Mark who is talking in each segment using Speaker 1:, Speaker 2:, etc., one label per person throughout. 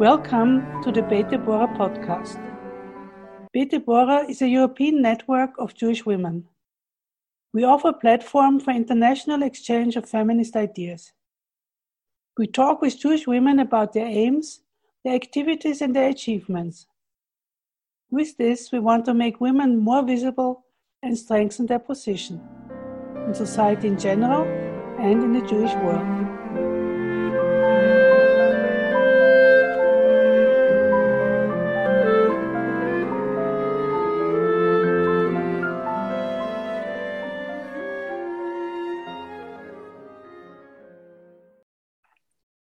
Speaker 1: Welcome to the Beit Deborah podcast. Beit Deborah is a European network of Jewish women. We offer a platform for international exchange of feminist ideas. We talk with Jewish women about their aims, their activities, and their achievements. With this, we want to make women more visible and strengthen their position in society in general and in the Jewish world.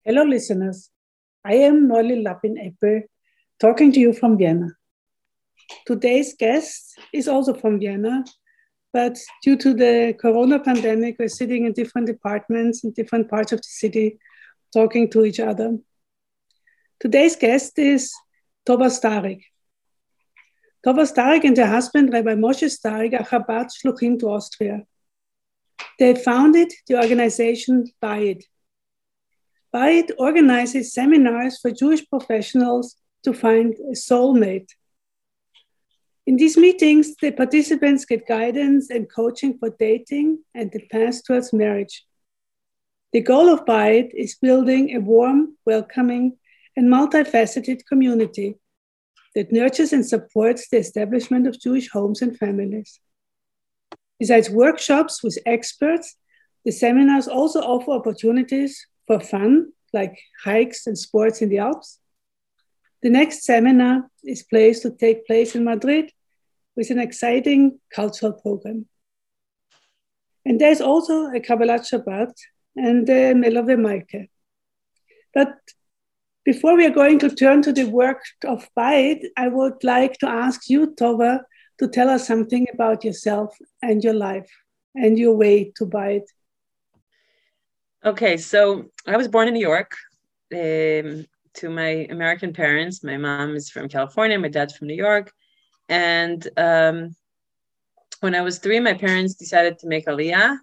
Speaker 1: Hello, listeners. I am Nolly Lapin Eppe, talking to you from Vienna. Today's guest is also from Vienna, but due to the corona pandemic, we're sitting in different departments in different parts of the city, talking to each other. Today's guest is Tova Starik. Tova Starik and her husband, Rabbi Moshe Starik, are Chabad Shluchim to Austria. They founded the organization Bayit, Bayit organizes seminars for Jewish professionals to find a soulmate. In these meetings, the participants get guidance and coaching for dating and the path towards marriage. The goal of Bayit is building a warm, welcoming, and multifaceted community that nurtures and supports the establishment of Jewish homes and families. Besides workshops with experts, the seminars also offer opportunities for fun, like hikes and sports in the Alps. The next seminar is placed to take place in Madrid with an exciting cultural program. And there's also a Kabbalat Shabbat and um, a Melave Malke. But before we are going to turn to the work of Bayit, I would like to ask you, Tova, to tell us something about yourself and your life and your way to Bayit.
Speaker 2: Okay, so I was born in New York um, to my American parents. My mom is from California, my dad's from New York. And um, when I was three, my parents decided to make Aliyah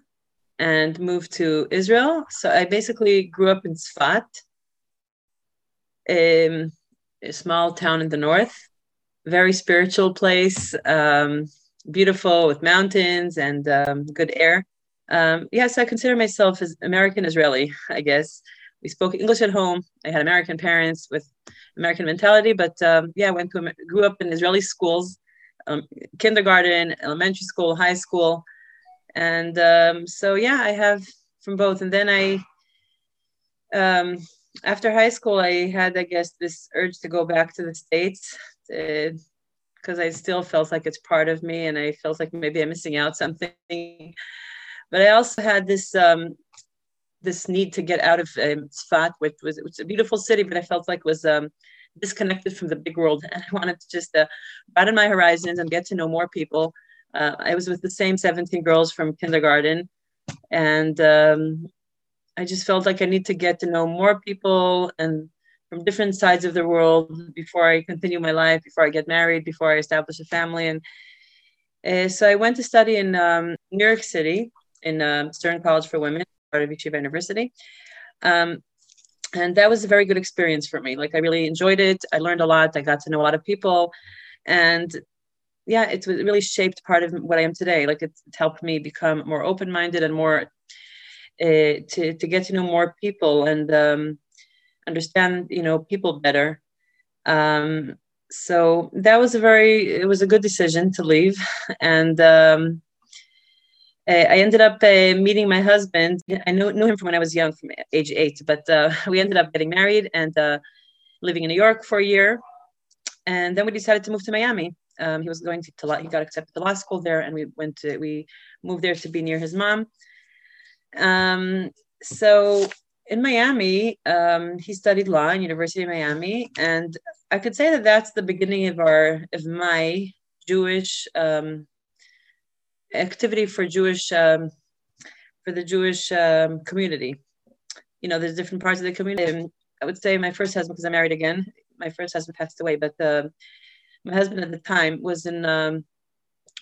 Speaker 2: and move to Israel. So I basically grew up in Sfat, um, a small town in the north, very spiritual place, um, beautiful with mountains and um, good air um, yes, I consider myself as American Israeli, I guess. We spoke English at home. I had American parents with American mentality, but um, yeah, I went to grew up in Israeli schools, um, kindergarten, elementary school, high school, and um, so yeah, I have from both. And then I, um, after high school, I had I guess this urge to go back to the states. because I still felt like it's part of me, and I felt like maybe I'm missing out something but I also had this um, this need to get out of um, Sfat, which was, was a beautiful city, but I felt like was um, disconnected from the big world, and I wanted to just uh, broaden my horizons and get to know more people. Uh, I was with the same 17 girls from kindergarten, and um, I just felt like I need to get to know more people and from different sides of the world before I continue my life, before I get married, before I establish a family. And uh, so I went to study in um, New York City in um, Stern College for Women, part of Yeshiva University. Um, and that was a very good experience for me. Like I really enjoyed it. I learned a lot. I got to know a lot of people, and yeah, it really shaped part of what I am today. Like it's, it's helped me become more open-minded and more uh, to to get to know more people and um, understand you know people better. Um, so that was a very it was a good decision to leave, and um, I ended up uh, meeting my husband. I knew, knew him from when I was young, from age eight, but uh, we ended up getting married and uh, living in New York for a year. And then we decided to move to Miami. Um, he was going to, to, he got accepted to law school there, and we went to, we moved there to be near his mom. Um, so in Miami, um, he studied law in University of Miami, and I could say that that's the beginning of our, of my Jewish um, activity for Jewish um, for the Jewish um, community. You know, there's different parts of the community. And I would say my first husband, because I'm married again, my first husband passed away, but uh, my husband at the time was in um,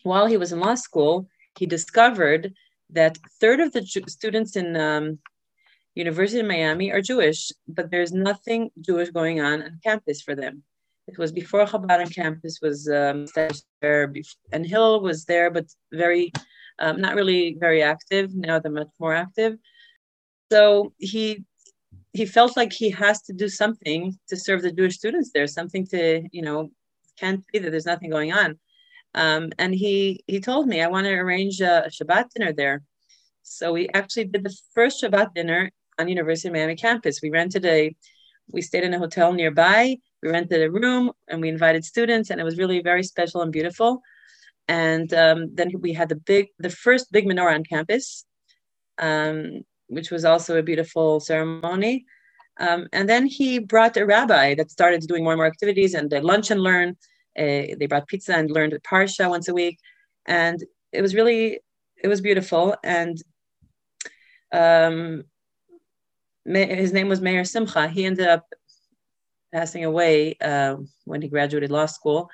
Speaker 2: while he was in law school, he discovered that third of the students in um, University of Miami are Jewish, but there's nothing Jewish going on on campus for them. It was before Chabad on campus was um, there, and Hillel was there, but very, um, not really very active. Now they're much more active. So he he felt like he has to do something to serve the Jewish students there, something to you know can't be that there's nothing going on. Um, and he he told me I want to arrange a, Shabbat dinner there. So we actually did the first Shabbat dinner on University of Miami campus. We rented a, we stayed in a hotel nearby. We rented a room and we invited students, and it was really very special and beautiful. And um, then we had the big, the first big menorah on campus, um, which was also a beautiful ceremony. Um, and then he brought a rabbi that started doing more and more activities and the lunch and learn. Uh, they brought pizza and learned parsha once a week, and it was really, it was beautiful. And um, his name was Meir Simcha. He ended up passing away uh, when he graduated law school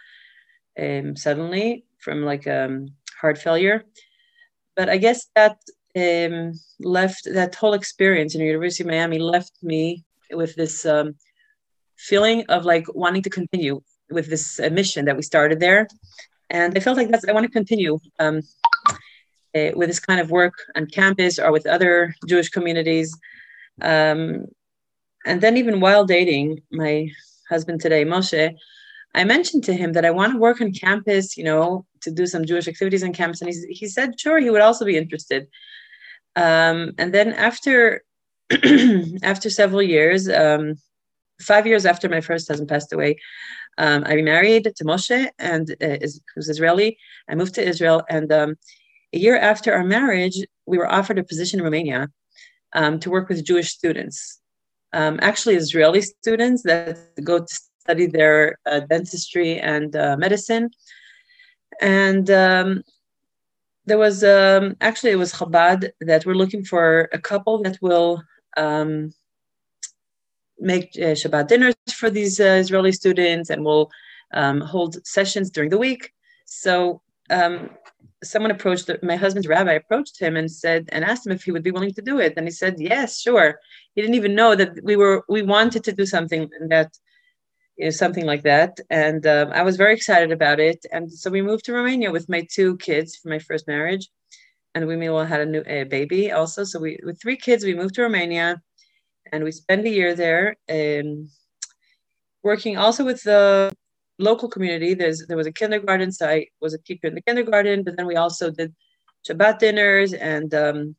Speaker 2: um, suddenly from like um, heart failure. But I guess that um, left that whole experience in University of Miami left me with this um, feeling of like wanting to continue with this uh, mission that we started there. And I felt like that's I want to continue um, uh, with this kind of work on campus or with other Jewish communities. Um, and then even while dating my husband today, Moshe, I mentioned to him that I want to work on campus, you know, to do some Jewish activities on campus. And he, he said, sure, he would also be interested. Um, and then after after several years, um, five years after my first husband passed away, um, I remarried to Moshe, and uh, who's Israeli. I moved to Israel, and um, a year after our marriage, we were offered a position in Romania um, to work with Jewish students, um, actually Israeli students that go to study their uh, dentistry and uh, medicine. And um, there was um, actually it was Chabad that we're looking for a couple that will um, make uh, Shabbat dinners for these uh, Israeli students and will um, hold sessions during the week. So um, someone approached my husband's rabbi approached him and said and asked him if he would be willing to do it. And he said yes sure. He didn't even know that we were we wanted to do something that you know something like that. And um, i was very excited about it. And so we moved to romania with my two kids from my first marriage. And we meanwhile had a new a baby also. So we with three kids we moved to romania and we spent a year there um, working also with the local community. There's there was a kindergarten, so I was a teacher in the kindergarten. But then we also did Shabbat dinners and um,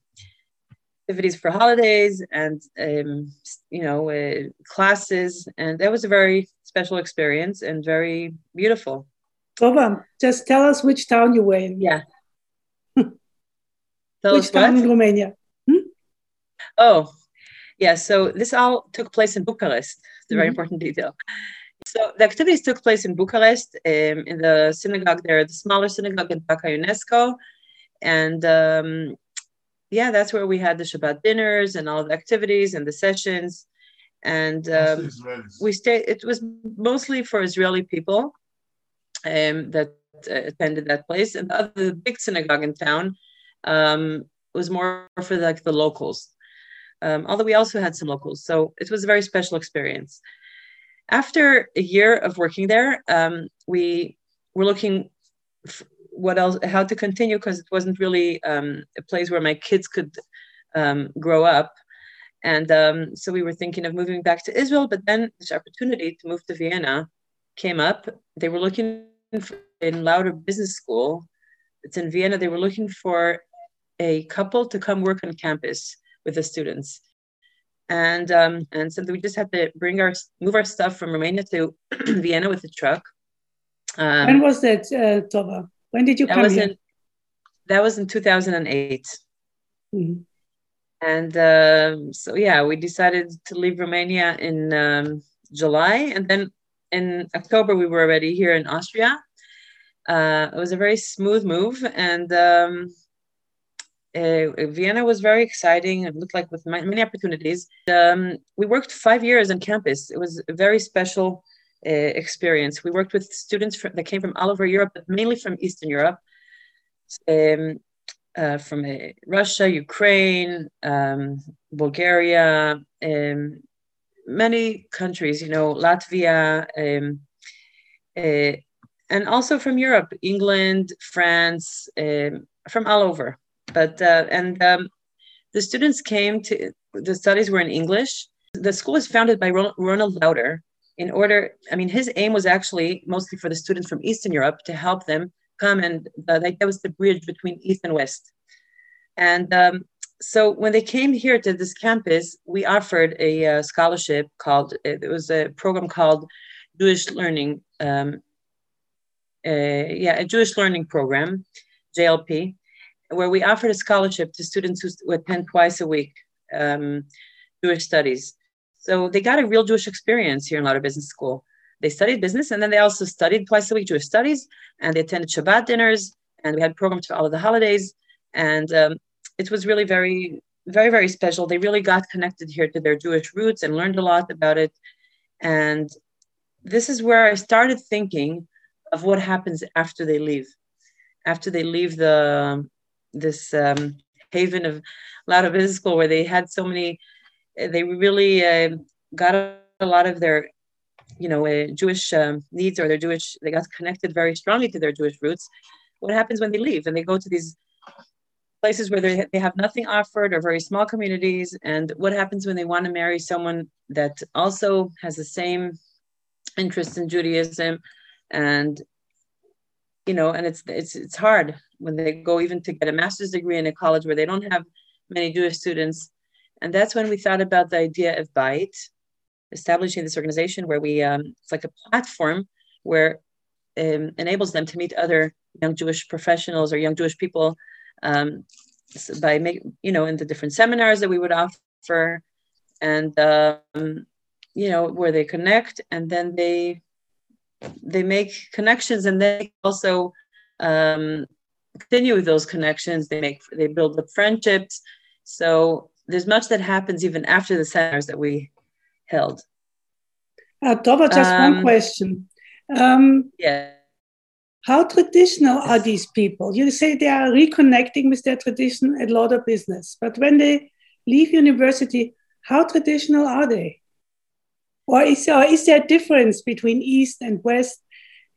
Speaker 2: activities for holidays and um, you know uh, classes, and that was a very special experience and very beautiful.
Speaker 1: Tova, just tell us which town you were in.
Speaker 2: Yeah.
Speaker 1: tell which town what? in Romania? Hmm?
Speaker 2: Oh, yeah. So this all took place in Bucharest. It's a very mm-hmm. important detail. So the activities took place in Bucharest, um, in the synagogue there, the smaller synagogue in Paca UNESCO. And um, yeah, that's where we had the Shabbat dinners and all the activities and the sessions. And um, we stayed, it was mostly for Israeli people um, that uh, attended that place. And the other big synagogue in town um, was more for like the locals. Um, although we also had some locals. So it was a very special experience after a year of working there, um, we were looking what else, how to continue because it wasn't really um, a place where my kids could um, grow up. And um, so we were thinking of moving back to Israel, but then this opportunity to move to Vienna came up. They were looking for, in Lauder Business School. It's in Vienna. They were looking for a couple to come work on campus with the students and um, and so we just had to bring our move our stuff from Romania to Vienna with the truck.
Speaker 1: Um, when was that, uh, Tova? When did you
Speaker 2: that
Speaker 1: come
Speaker 2: was
Speaker 1: here?
Speaker 2: In, that was in 2008. Mm-hmm. And um, so yeah, we decided to leave Romania in um, July, and then in October we were already here in Austria. Uh, it was a very smooth move, and um, uh, Vienna was very exciting. It looked like with many opportunities. Um, we worked five years on campus. It was a very special uh, experience. We worked with students from, that came from all over Europe, but mainly from Eastern Europe, um, uh, from uh, Russia, Ukraine, um, Bulgaria, um, many countries, you know, Latvia, um, uh, and also from Europe, England, France, um, from all over. But uh, and um, the students came to the studies were in English. The school was founded by Ronald Lauder in order. I mean, his aim was actually mostly for the students from Eastern Europe to help them come and uh, like that was the bridge between East and West. And um, so when they came here to this campus, we offered a uh, scholarship called, it was a program called Jewish Learning, um, uh, yeah, a Jewish Learning Program, JLP, where we offered a scholarship to students who attend twice a week um, Jewish studies. So they got a real Jewish experience here in Lauder Business School. They studied business and then they also studied twice a week Jewish studies and they attended Shabbat dinners and we had programs for all of the holidays. And um, it was really very, very, very special. They really got connected here to their Jewish roots and learned a lot about it. And this is where I started thinking of what happens after they leave, after they leave the this um, haven of Lauder Business School, where they had so many, they really uh, got a lot of their, you know, uh, Jewish um, needs or their Jewish. They got connected very strongly to their Jewish roots. What happens when they leave and they go to these places where they, they have nothing offered or very small communities and what happens when they want to marry someone that also has the same interest in judaism and you know and it's it's it's hard when they go even to get a master's degree in a college where they don't have many jewish students. And that's when we thought about the idea of Bayit, establishing this organization where we um, it's like a platform where um, enables them to meet other young Jewish professionals or young Jewish people um, by make you know in the different seminars that we would offer and um, you know where they connect. And then they they make connections and they also um, continue with those connections. They make they build up friendships. So there's much that happens even after the seminars that we held.
Speaker 1: Uh, Tova, just um, one question. Um,
Speaker 2: yeah.
Speaker 1: how traditional are these people? You say they are reconnecting with their tradition at Lauder business, but when they leave university, how traditional are they? Or is, or is there a difference between East and West?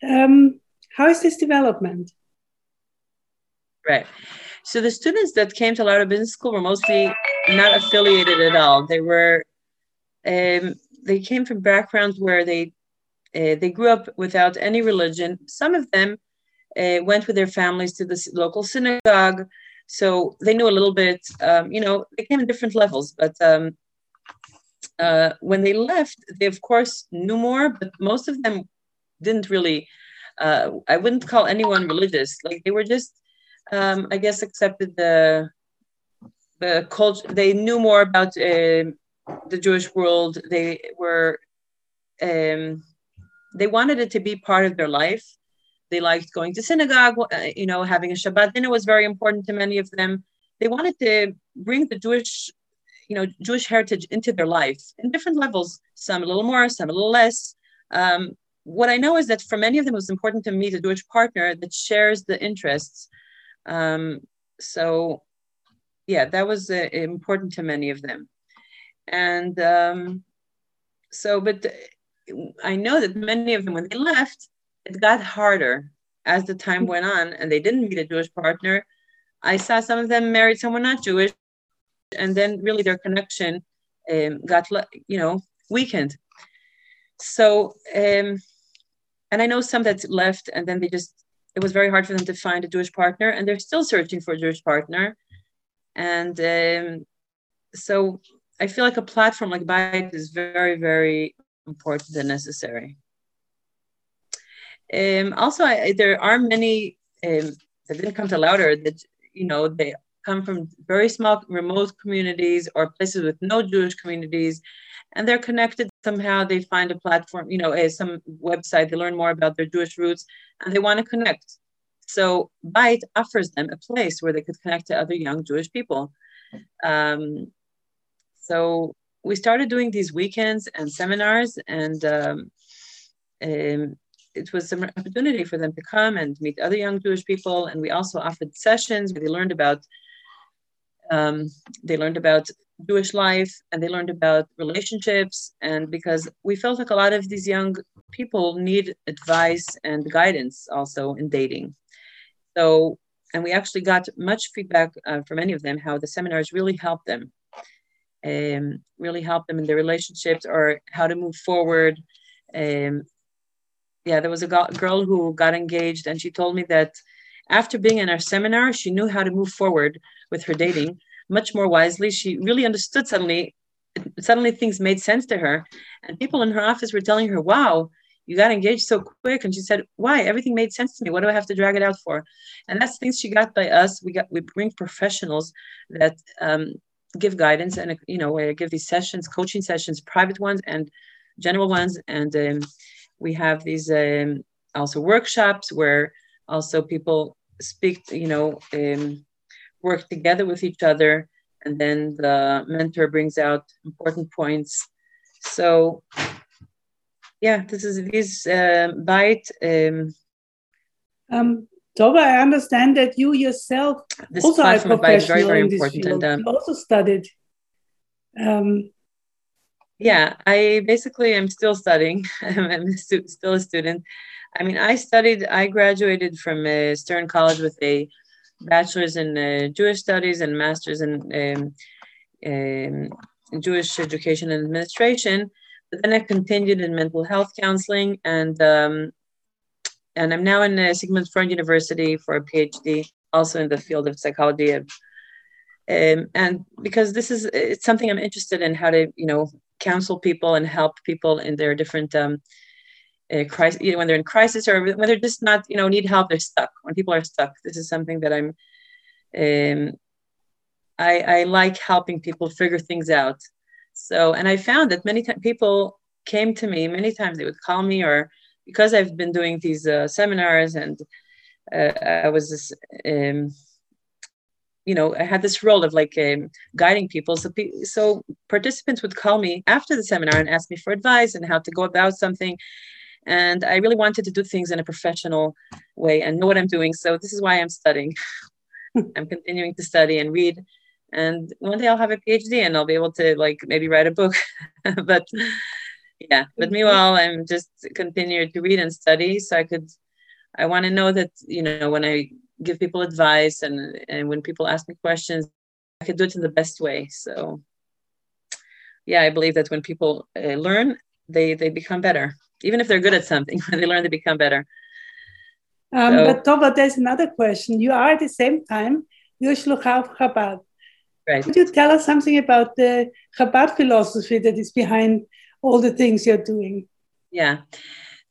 Speaker 1: Um, how is this development?
Speaker 2: Right. So the students that came to Lauder Business School were mostly not affiliated at all. They were, um, they came from backgrounds where they uh, they grew up without any religion. Some of them uh, went with their families to the local synagogue, so they knew a little bit. Um, you know, they came in different levels, but um, uh, when they left, they of course knew more, but most of them didn't really. Uh, I wouldn't call anyone religious. Like they were just, um, I guess, accepted the the culture. They knew more about uh, the Jewish world. They were um, they wanted it to be part of their life. They liked going to synagogue, uh, you know, having a Shabbat dinner was very important to many of them. They wanted to bring the Jewish, you know, Jewish heritage into their life in different levels, some a little more, some a little less. Um, what I know is that for many of them, it was important to meet a Jewish partner that shares the interests. Um, so, yeah, that was uh, important to many of them. And um, so, but I know that many of them, when they left, it got harder as the time went on and they didn't meet a Jewish partner. I saw some of them married someone not Jewish, and then really their connection um, got, you know, weakened. So, um, and I know some that left and then they just, it was very hard for them to find a Jewish partner and they're still searching for a Jewish partner. And um, so I feel like a platform like Bayit is very, very important and necessary. Um, also, I, there are many um, that didn't come to Lauder that, you know, they come from very small remote communities or places with no Jewish communities, and they're connected somehow. They find a platform, you know, some website, they learn more about their Jewish roots, and they want to connect. So Bayit offers them a place where they could connect to other young Jewish people. Um, so we started doing these weekends and seminars, and um, um, it was an opportunity for them to come and meet other young Jewish people. And we also offered sessions where they learned about um, they learned about Jewish life and they learned about relationships. And because we felt like a lot of these young people need advice and guidance also in dating. So, and we actually got much feedback uh, from many of them how the seminars really helped them, um, really helped them in their relationships or how to move forward. Um, yeah, there was a girl who got engaged and she told me that after being in our seminar, she knew how to move forward with her dating much more wisely. She really understood suddenly, suddenly things made sense to her. And people in her office were telling her, wow, you got engaged so quick. And she said, why? Everything made sense to me. What do I have to drag it out for? And that's things she got by us. We got, we bring professionals that um, give guidance and, you know, give these sessions, coaching sessions, private ones and general ones. And um, we have these um, also workshops where also people speak, you know, um, work together with each other, and then the mentor brings out important points. So, yeah, this is this uh, Bayit. Um,
Speaker 1: um, Tova, I understand that you yourself
Speaker 2: this also are professional very, very in this important.
Speaker 1: Field. And, um, you also studied. Um,
Speaker 2: yeah, I basically i'm still studying. I'm still a student. I mean, I studied, I graduated from uh, Stern College with a bachelor's in uh, Jewish studies and master's in um, um, Jewish education and administration. But then I continued in mental health counseling and um, and I'm now in uh, Sigmund Freud University for a PhD, also in the field of psychology. Um, and because this is it's something I'm interested in, how to you know counsel people and help people in their different um, a crisis, you know, when they're in crisis or when they're just not, you know, need help, they're stuck. When people are stuck, this is something that I'm, um, I, I like helping people figure things out. So, and I found that many people came to me, many times they would call me or because I've been doing these uh, seminars and uh, I was this, um, you know, I had this role of like um, guiding people. So, so participants would call me after the seminar and ask me for advice and how to go about something. And I really wanted to do things in a professional way and know what I'm doing. So this is why I'm studying. I'm continuing to study and read. And one day I'll have a PhD and I'll be able to like maybe write a book. but yeah, but meanwhile, I'm just continuing to read and study. So I could, I want to know that, you know, when I give people advice and, and when people ask me questions, I could do it in the best way. So yeah, I believe that when people uh, learn, they, they become better even if they're good at something, when they learn, they become better.
Speaker 1: Um, so, but Tova, there's another question. You are at the same time you're of Chabad. Right. Could you tell us something about the Chabad philosophy that is behind all the things you're doing?
Speaker 2: Yeah.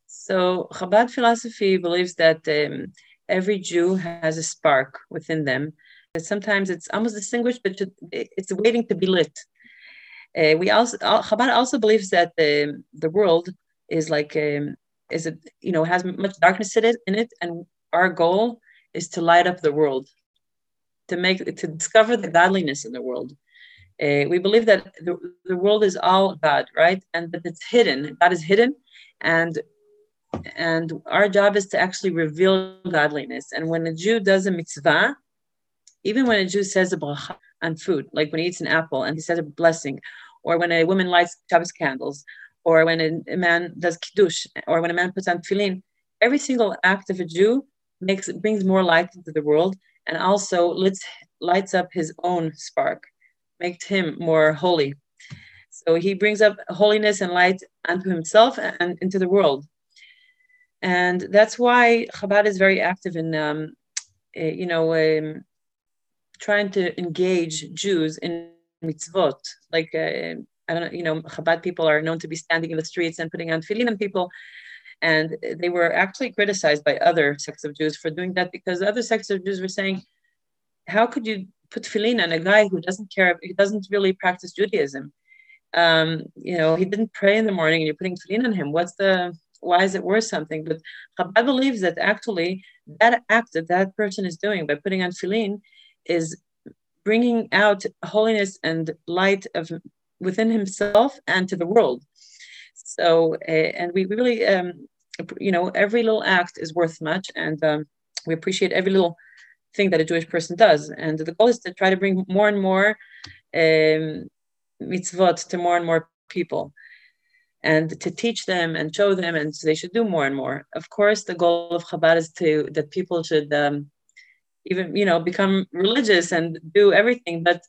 Speaker 2: So Chabad philosophy believes that um, every Jew has a spark within them. That sometimes it's almost distinguished, but it's waiting to be lit. Uh, we also Chabad also believes that the the world is like um, is it you know has much darkness in it in it and our goal is to light up the world to make to discover the godliness in the world uh, we believe that the, the world is all God, right? And that it's hidden. God is hidden, and and our job is to actually reveal godliness. And when a Jew does a mitzvah, even when a Jew says a bracha on food, like when he eats an apple and he says a blessing, or when a woman lights Shabbos candles, or when a, man does kiddush, or when a man puts on tefillin, every single act of a Jew makes brings more light into the world, and also lights lights up his own spark, makes him more holy. So he brings up holiness and light unto himself and into the world, and that's why Chabad is very active in, um, uh, you know, um, trying to engage Jews in mitzvot, like. Uh, I don't know, you know, Chabad people are known to be standing in the streets and putting on tefillin on people. And they were actually criticized by other sects of Jews for doing that because other sects of Jews were saying, how could you put tefillin on a guy who doesn't care, he doesn't really practice Judaism? Um, you know, he didn't pray in the morning and you're putting tefillin on him. What's the, why is it worth something? But Chabad believes that actually that act that that person is doing by putting on tefillin is bringing out holiness and light of within himself and to the world. So, uh, and we really, um, you know, every little act is worth much, and um, we appreciate every little thing that a Jewish person does. And the goal is to try to bring more and more um, mitzvot to more and more people and to teach them and show them and so they should do more and more. Of course the goal of chabad is to that people should um, even you know become religious and do everything but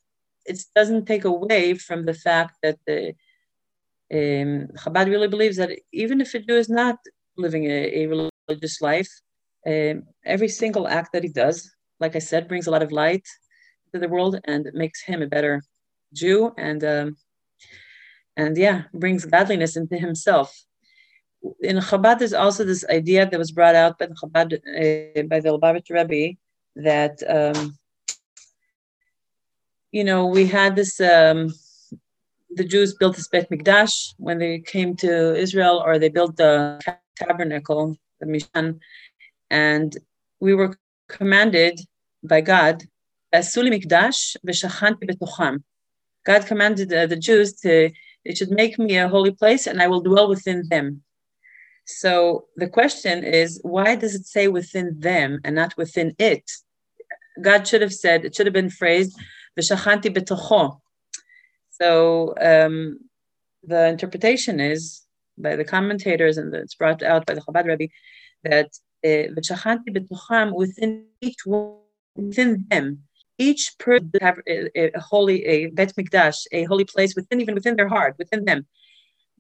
Speaker 2: it doesn't take away from the fact that the um, Chabad really believes that even if a Jew is not living a, a religious life, um, every single act that he does, like I said, brings a lot of light to the world and makes him a better Jew. And um, and yeah, brings godliness into himself. In Chabad, there's also this idea that was brought out by the Chabad uh, by the Lubavitch Rebbe that um, you know we had this. Um, the Jews built this Bet Mikdash when they came to Israel, or they built the tabernacle, the Mishkan, and we were commanded by God, God commanded uh, the Jews to, it should make me a holy place and I will dwell within them. So the question is, why does it say within them and not within it? God should have said, it should have been phrased, V'shachanti betocho. So um, the interpretation is by the commentators, and it's brought out by the Chabad Rebbe, that uh, v'shachanti betocham within each one, within them, each person have a, a, holy, a bet mikdash, a holy place within, even within their heart, within them.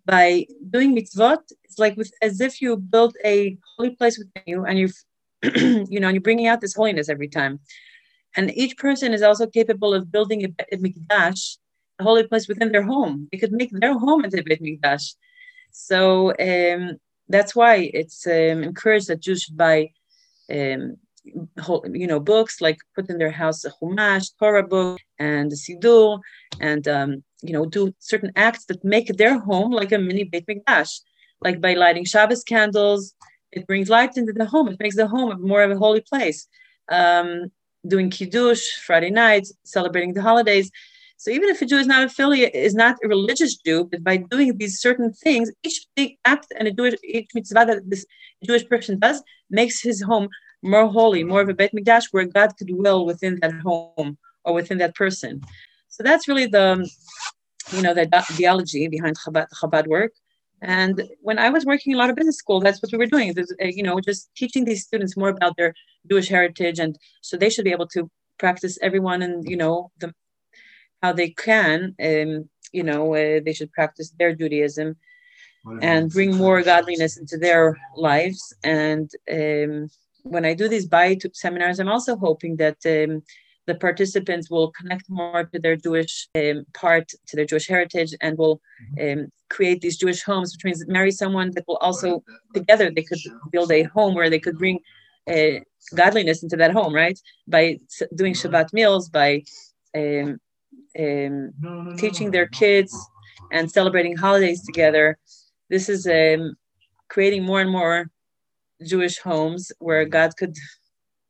Speaker 2: By doing mitzvot, it's like with, as if you build a holy place within you, and you've you know, and you're bringing out this holiness every time. And each person is also capable of building a, a mikdash, a holy place within their home. They could make their home into a bet mikdash. So um, that's why it's um, encouraged that Jews should buy um, you know, books like put in their house a Chumash, Torah book, and a Siddur, and um, you know, do certain acts that make their home like a mini Beit Mikdash, like by lighting Shabbos candles. It brings light into the home. It makes the home more of a holy place. Um, doing kiddush Friday nights, celebrating the holidays. So even if a Jew is not affiliate, is not a religious Jew, but by doing these certain things, each act and a Jewish each mitzvah that this Jewish person does makes his home more holy, more of a Beit Mikdash where God could dwell within that home or within that person. So that's really the, you know, the theology behind Chabad, Chabad work. And when I was working in Lauder business school, that's what we were doing. There's, uh, you know, just teaching these students more about their Jewish heritage, and so they should be able to practice everyone and you know the, how they can. Um, you know, uh, they should practice their Judaism and bring more godliness into their lives and um, when I do these Bayit seminars, I'm also hoping that um, the participants will connect more to their Jewish um, part, to their Jewish heritage, and will mm-hmm. um, create these Jewish homes, which means marry someone that will also together they could build a home where they could bring uh, godliness into that home, right? By doing Shabbat meals, by um, um, teaching their kids and celebrating holidays together. This is um, creating more and more Jewish homes where God could,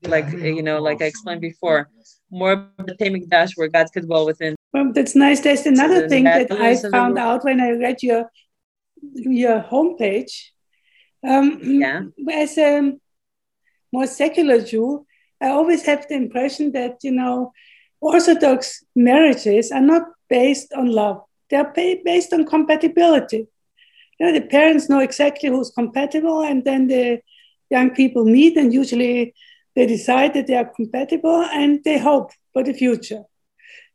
Speaker 2: like you know, like I explained before, more the Mikdash where God could dwell within.
Speaker 1: Well, that's nice. There's another so thing that I found out when I read your your homepage. Um, yeah. As a more secular Jew, I always have the impression that you know, Orthodox marriages are not based on love; they're based on compatibility. You know, the parents know exactly who's compatible, and then the young people meet and usually they decide that they are compatible and they hope for the future.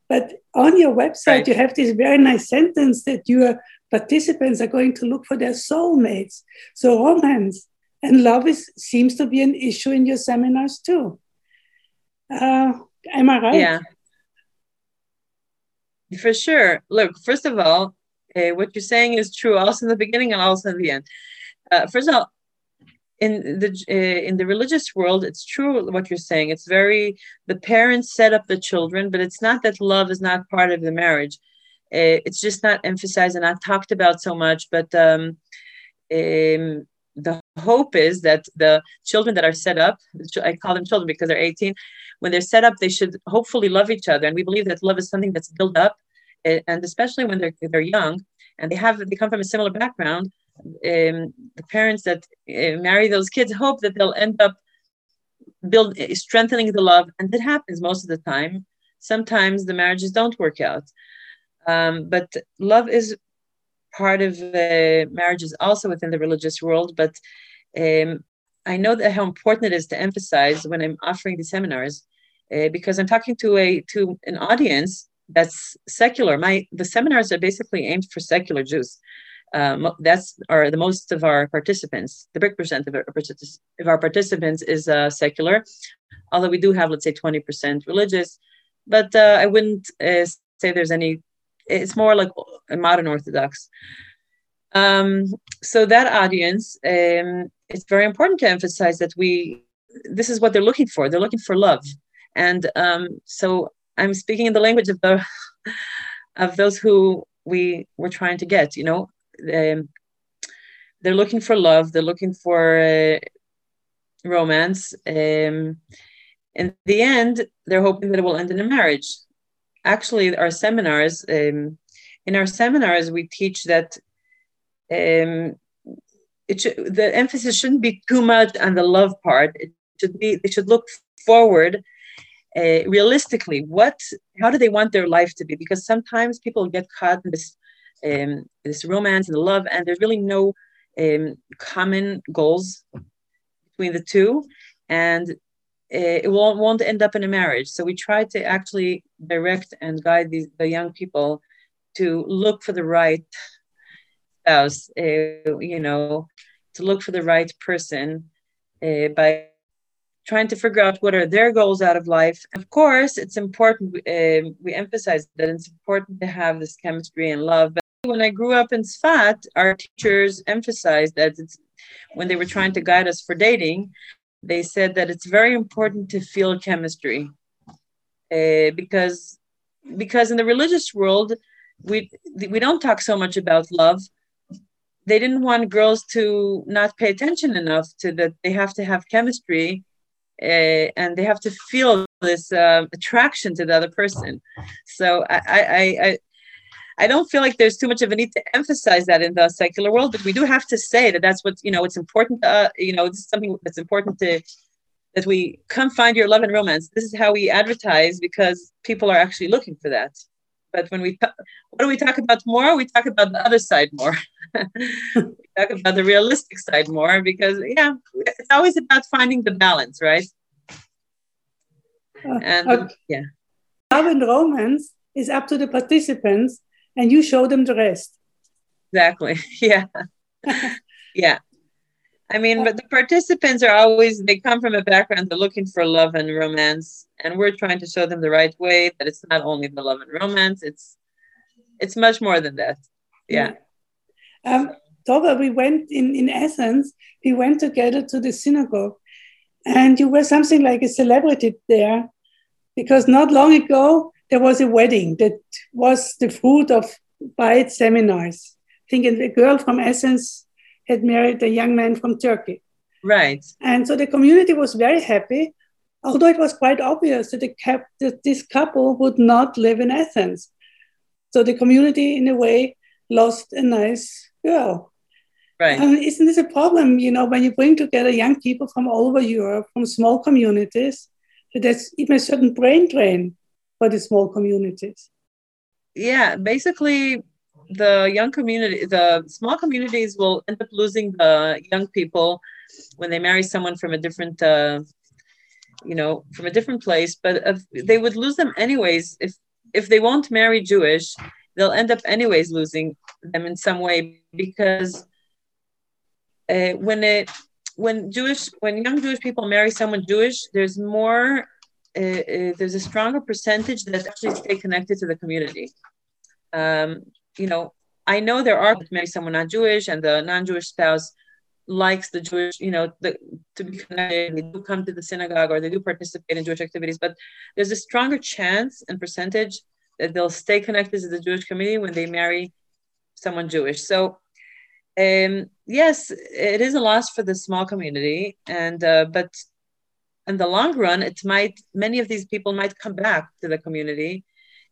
Speaker 1: But on your website, right. you have this very nice sentence that your participants are going to look for their soulmates. So romance and love is, seems to be an issue in your seminars too. Uh, am I right?
Speaker 2: Yeah. For sure. Look, first of all, uh, what you're saying is true also in the beginning and also in the end. Uh, first of all, in the uh, in the religious world it's true what you're saying. It's very the parents set up the children but it's not that love is not part of the marriage. Uh, it's just not emphasized and not talked about so much but um, um, the hope is that the children that are set up i call them children because they're 18 when they're set up they should hopefully love each other. And we believe that love is something that's built up uh, and especially when they're, they're young and they have they come from a similar background um, the parents that uh, marry those kids hope that they'll end up build strengthening the love and that happens most of the time. Sometimes the marriages don't work out. Um, but love is part of uh, marriages also within the religious world but um, i know that how important it is to emphasize when i'm offering these seminars uh, because i'm talking to a to an audience that's secular. My the seminars are basically aimed for secular jews um, that's our the most of our participants. The big percent of our, of our participants is uh, secular, although we do have, let's say, twenty percent religious. But uh, I wouldn't uh, say there's any. It's more like a modern Orthodox. Um, so that audience, um, it's very important to emphasize that we. This is what they're looking for. They're looking for love, and um, so I'm speaking in the language of the of those who we were trying to get. You know, um, they're looking for love they're looking for uh, romance um, in the end they're hoping that it will end in a marriage. Actually our seminars um, in our seminars we teach that um, it should, the emphasis shouldn't be too much on the love part. It should be they should look forward uh, realistically what how do they want their life to be? Because sometimes people get caught in this um, this romance and the love, and there's really no um, common goals between the two, and uh, it won't, won't end up in a marriage. So we try to actually direct and guide these, the young people to look for the right spouse, uh, you know, to look for the right person uh, by trying to figure out what are their goals out of life. Of course, it's important. Uh, we emphasize that it's important to have this chemistry and love, when I grew up in Sfat, our teachers emphasized that it's when they were trying to guide us for dating, they said that it's very important to feel chemistry uh, because because in the religious world we we don't talk so much about love. They didn't want girls to not pay attention enough to that they have to have chemistry uh, and they have to feel this uh, attraction to the other person. So I, I, I, I don't feel like there's too much of a need to emphasize that in the secular world, but we do have to say that that's what you know. It's important. Uh, you know, this is something that's important to that we come find your love and romance. This is how we advertise because people are actually looking for that. But when we talk, what do we talk about more? We talk about the other side more. we talk about the realistic side more because yeah, it's always about finding the balance, right?
Speaker 1: Uh, and okay. yeah, love and romance is up to the participants and you show them the rest.
Speaker 2: Exactly. Yeah. yeah. I mean, but the participants are always, they come from a background, they're looking for love and romance. And we're trying to show them the right way that it's not only the love and romance, it's it's much more than that. Yeah.
Speaker 1: Um, Tova, we went in, in Athens, we went together to the synagogue and you were something like a celebrity there because not long ago there was a wedding that was the fruit of Bayit seminars. I think a girl from Athens had married a young man from Turkey.
Speaker 2: Right.
Speaker 1: And so the community was very happy, although it was quite obvious that, cap- that this couple would not live in Athens. So the community, in a way, lost a nice girl.
Speaker 2: Right.
Speaker 1: Um, isn't this a problem, you know, when you bring together young people from all over Europe, from small communities, that there's even a certain brain drain for the small communities?
Speaker 2: Yeah, basically, the young community, the small communities will end up losing the young people when they marry someone from a different, uh, you know, from a different place. But if, they would lose them anyways if if they won't marry Jewish. They'll end up anyways losing them in some way because uh, when it when Jewish when young Jewish people marry someone Jewish, there's more there's a stronger percentage that actually stay connected to the community. Um, you know, I know there are maybe someone not Jewish and the non-Jewish spouse likes the Jewish, you know, the, to be connected. They do come to the synagogue or they do participate in Jewish activities, but there's a stronger chance and percentage that they'll stay connected to the Jewish community when they marry someone Jewish. So, um, yes, it is a loss for the small community, and uh, but in the long run, it might many of these people might come back to the community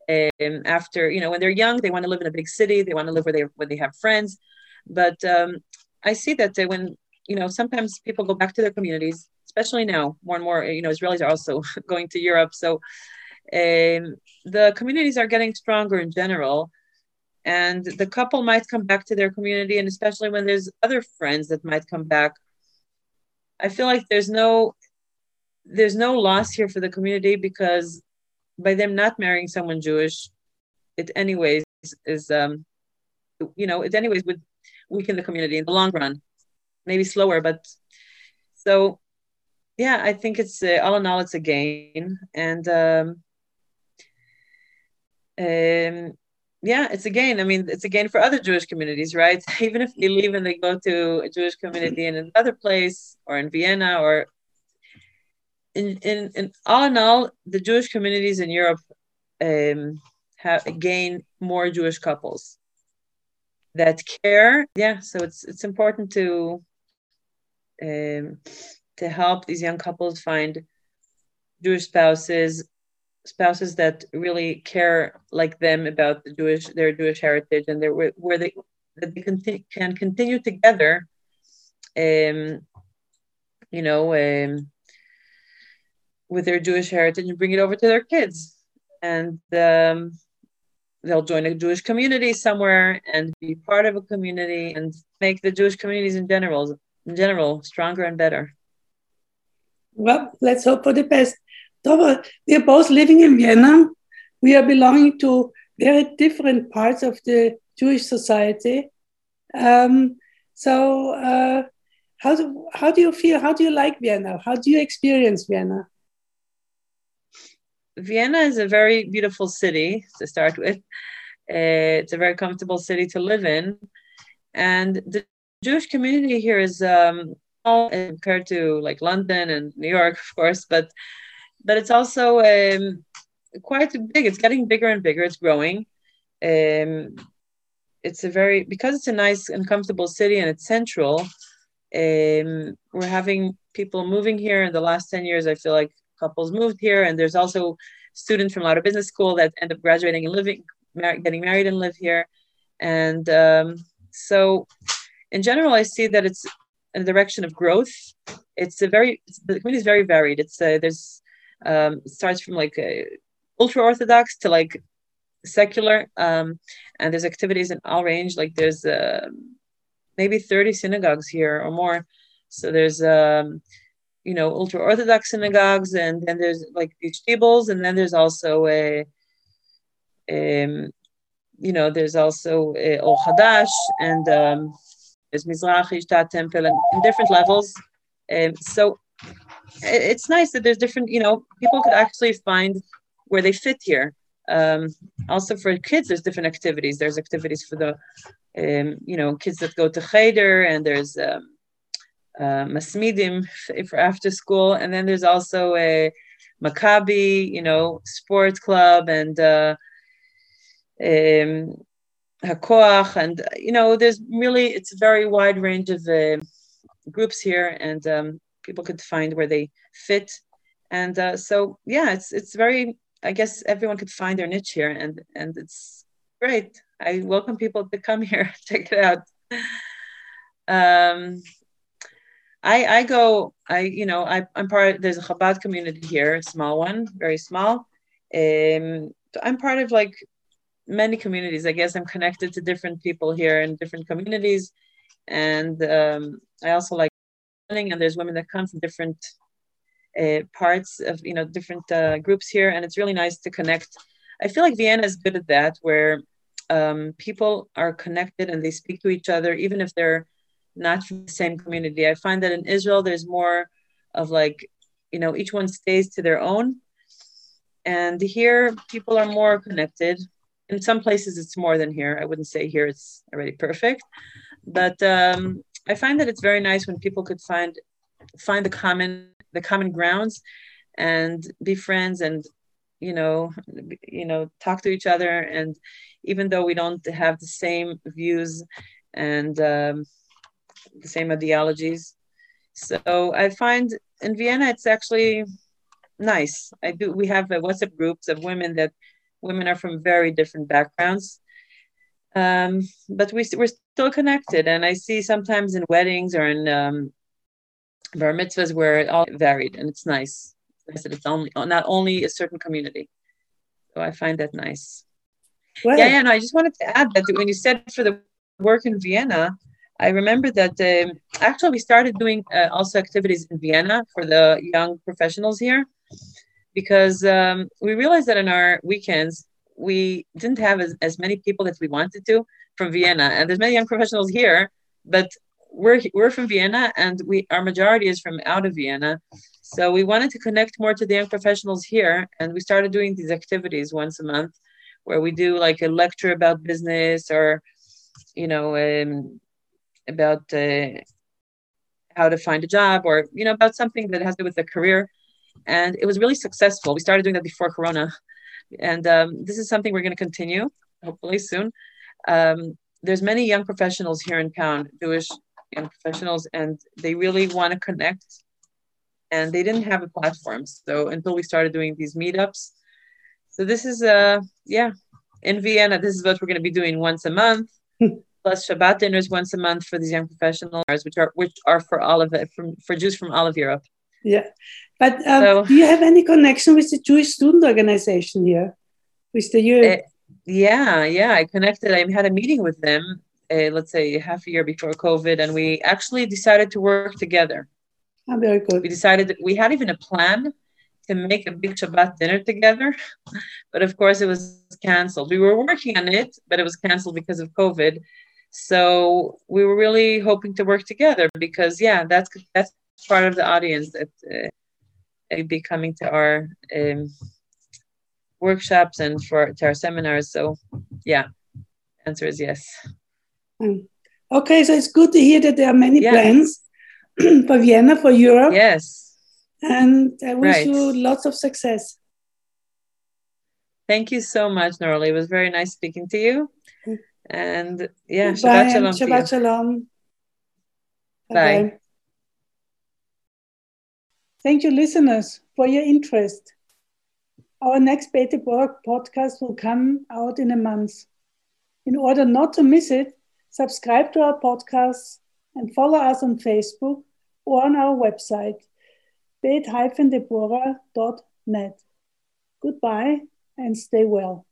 Speaker 2: um, after you know when they're young. They want to live in a big city. They want to live where they where they have friends. But um, I see that when you know sometimes people go back to their communities, especially now, more and more, you know, Israelis are also going to Europe. So um, the communities are getting stronger in general. And the couple might come back to their community, and especially when there's other friends that might come back. I feel like there's no there's no loss here for the community because by them not marrying someone Jewish, it anyways is um, you know it anyways would weaken the community in the long run, maybe slower, but so yeah, I think it's uh, all in all it's a gain, and um, um, yeah, it's a gain. I mean, it's a gain for other Jewish communities, right? Even if they leave and they go to a Jewish community in another place or in Vienna or in, in, in all in all, the Jewish communities in Europe um, have gain more Jewish couples that care. Yeah, so it's it's important to um, to help these young couples find Jewish spouses, spouses that really care like them about the Jewish their Jewish heritage and their where they that they continue, can continue together. Um, you know, um, with their Jewish heritage and bring it over to their kids. And um, they'll join a Jewish community somewhere and be part of a community and make the Jewish communities in general, in general, stronger and better.
Speaker 1: Well, let's hope for the best. Tova, we are both living in Vienna. We are belonging to very different parts of the Jewish society. Um, so, uh, how do how do you feel? How do you like Vienna? How do you experience Vienna?
Speaker 2: Vienna is a very beautiful city to start with. Uh, it's a very comfortable city to live in, and the Jewish community here is um, compared to like London and New York, of course, but but it's also um, quite big. It's getting bigger and bigger. It's growing. Um, it's a very because it's a nice and comfortable city and it's central. Um, we're having people moving here in the last ten years. I feel like couples moved here, and there's also students from Lauder Business School that end up graduating and living, mar- getting married and live here. And um, so, in general, I see that it's in the direction of growth. It's a very it's, the community is very varied. It's a, there's um, it starts from like ultra orthodox to like secular, um, and there's activities in all range. Like there's uh, maybe 30 synagogues here or more. So there's um, you know ultra orthodox synagogues and then there's like these tables and then there's also a um, you know there's also a Or Chadasch and um, there's Mizrahi Stadttempel and in different levels. Um, so it's nice that there's different you know people could actually find where they fit here. Um, also for kids there's different activities. There's activities for the um, you know kids that go to cheder and there's um, masmidim for after school, and then there's also a Maccabi, you know, sports club, and uh, um, Hakoah, and you know, there's really it's a very wide range of uh, groups here, and um, people could find where they fit, and uh, so yeah, it's it's very. I guess everyone could find their niche here, and and it's great. I welcome people to come here, check it out. Um, I I go I you know I I'm part there's a Chabad community here, a small one, very small. Um, I'm part of like many communities. I guess I'm connected to different people here in different communities, and um, I also like running, and there's women that come from different uh, parts of you know different uh, groups here, and it's really nice to connect. I feel like Vienna is good at that, where um, people are connected and they speak to each other, even if they're not from the same community. I find that in Israel, there's more of like, you know, each one stays to their own. And here, people are more connected. In some places, it's more than here. I wouldn't say here it's already perfect, but um, I find that it's very nice when people could find find the common the common grounds and be friends and you know you know talk to each other and even though we don't have the same views and um, the same ideologies. So I find in Vienna it's actually nice. I do. We have WhatsApp groups of women that women are from very different backgrounds, um, but we we're still connected. And I see sometimes in weddings or in um, bar mitzvahs where it all varied and it's nice. I said it's only not only a certain community. So I find that nice. Well, yeah, yeah. No, I just wanted to add that when you said for the work in Vienna, I remember that um, actually we started doing uh, also activities in Vienna for the young professionals here because um, we realized that in our weekends we didn't have as, as many people as we wanted to from Vienna, and there's many young professionals here, but we're we're from Vienna, and we our majority is from out of Vienna, so we wanted to connect more to the young professionals here, and we started doing these activities once a month, where we do like a lecture about business or, you know, um, about uh, how to find a job or you know about something that has to do with a career, and it was really successful. We started doing that before Corona, and um, this is something we're going to continue hopefully soon. Um, there's many young professionals here in town, Jewish young professionals, and they really want to connect. And they didn't have a platform, so until we started doing these meetups. So this is uh yeah, in Vienna, this is what we're going to be doing once a month, plus Shabbat dinners once a month for these young professionals, which are which are for all of it from for Jews from all of Europe.
Speaker 1: Yeah, but um, so, do you have any connection with the Jewish student organization here, with the
Speaker 2: U? Uh, yeah, yeah, I connected. I had a meeting with them, uh, let's say half a year before COVID, and we actually decided to work together.
Speaker 1: Oh, very good.
Speaker 2: We decided that we had even a plan to make a big Shabbat dinner together, but of course it was canceled. We were working on it, but it was canceled because of COVID. So we were really hoping to work together because, yeah, that's that's part of the audience that uh, be coming to our um, workshops and for to our seminars. So, yeah, answer is yes.
Speaker 1: Hmm. Okay, so it's good to hear that there are many yeah. plans for Vienna, for Europe.
Speaker 2: Yes.
Speaker 1: And I wish right. you lots of success.
Speaker 2: Thank you so much, Norli. It was very nice speaking to you. And yeah,
Speaker 1: Bye, Shabbat Shalom. Shabbat Shalom.
Speaker 2: Bye. Bye.
Speaker 1: Thank you, listeners, for your interest. Our next Beta podcast will come out in a month. In order not to miss it, subscribe to our podcast and follow us on Facebook or on our website, beit-deborah.net. Goodbye and stay well.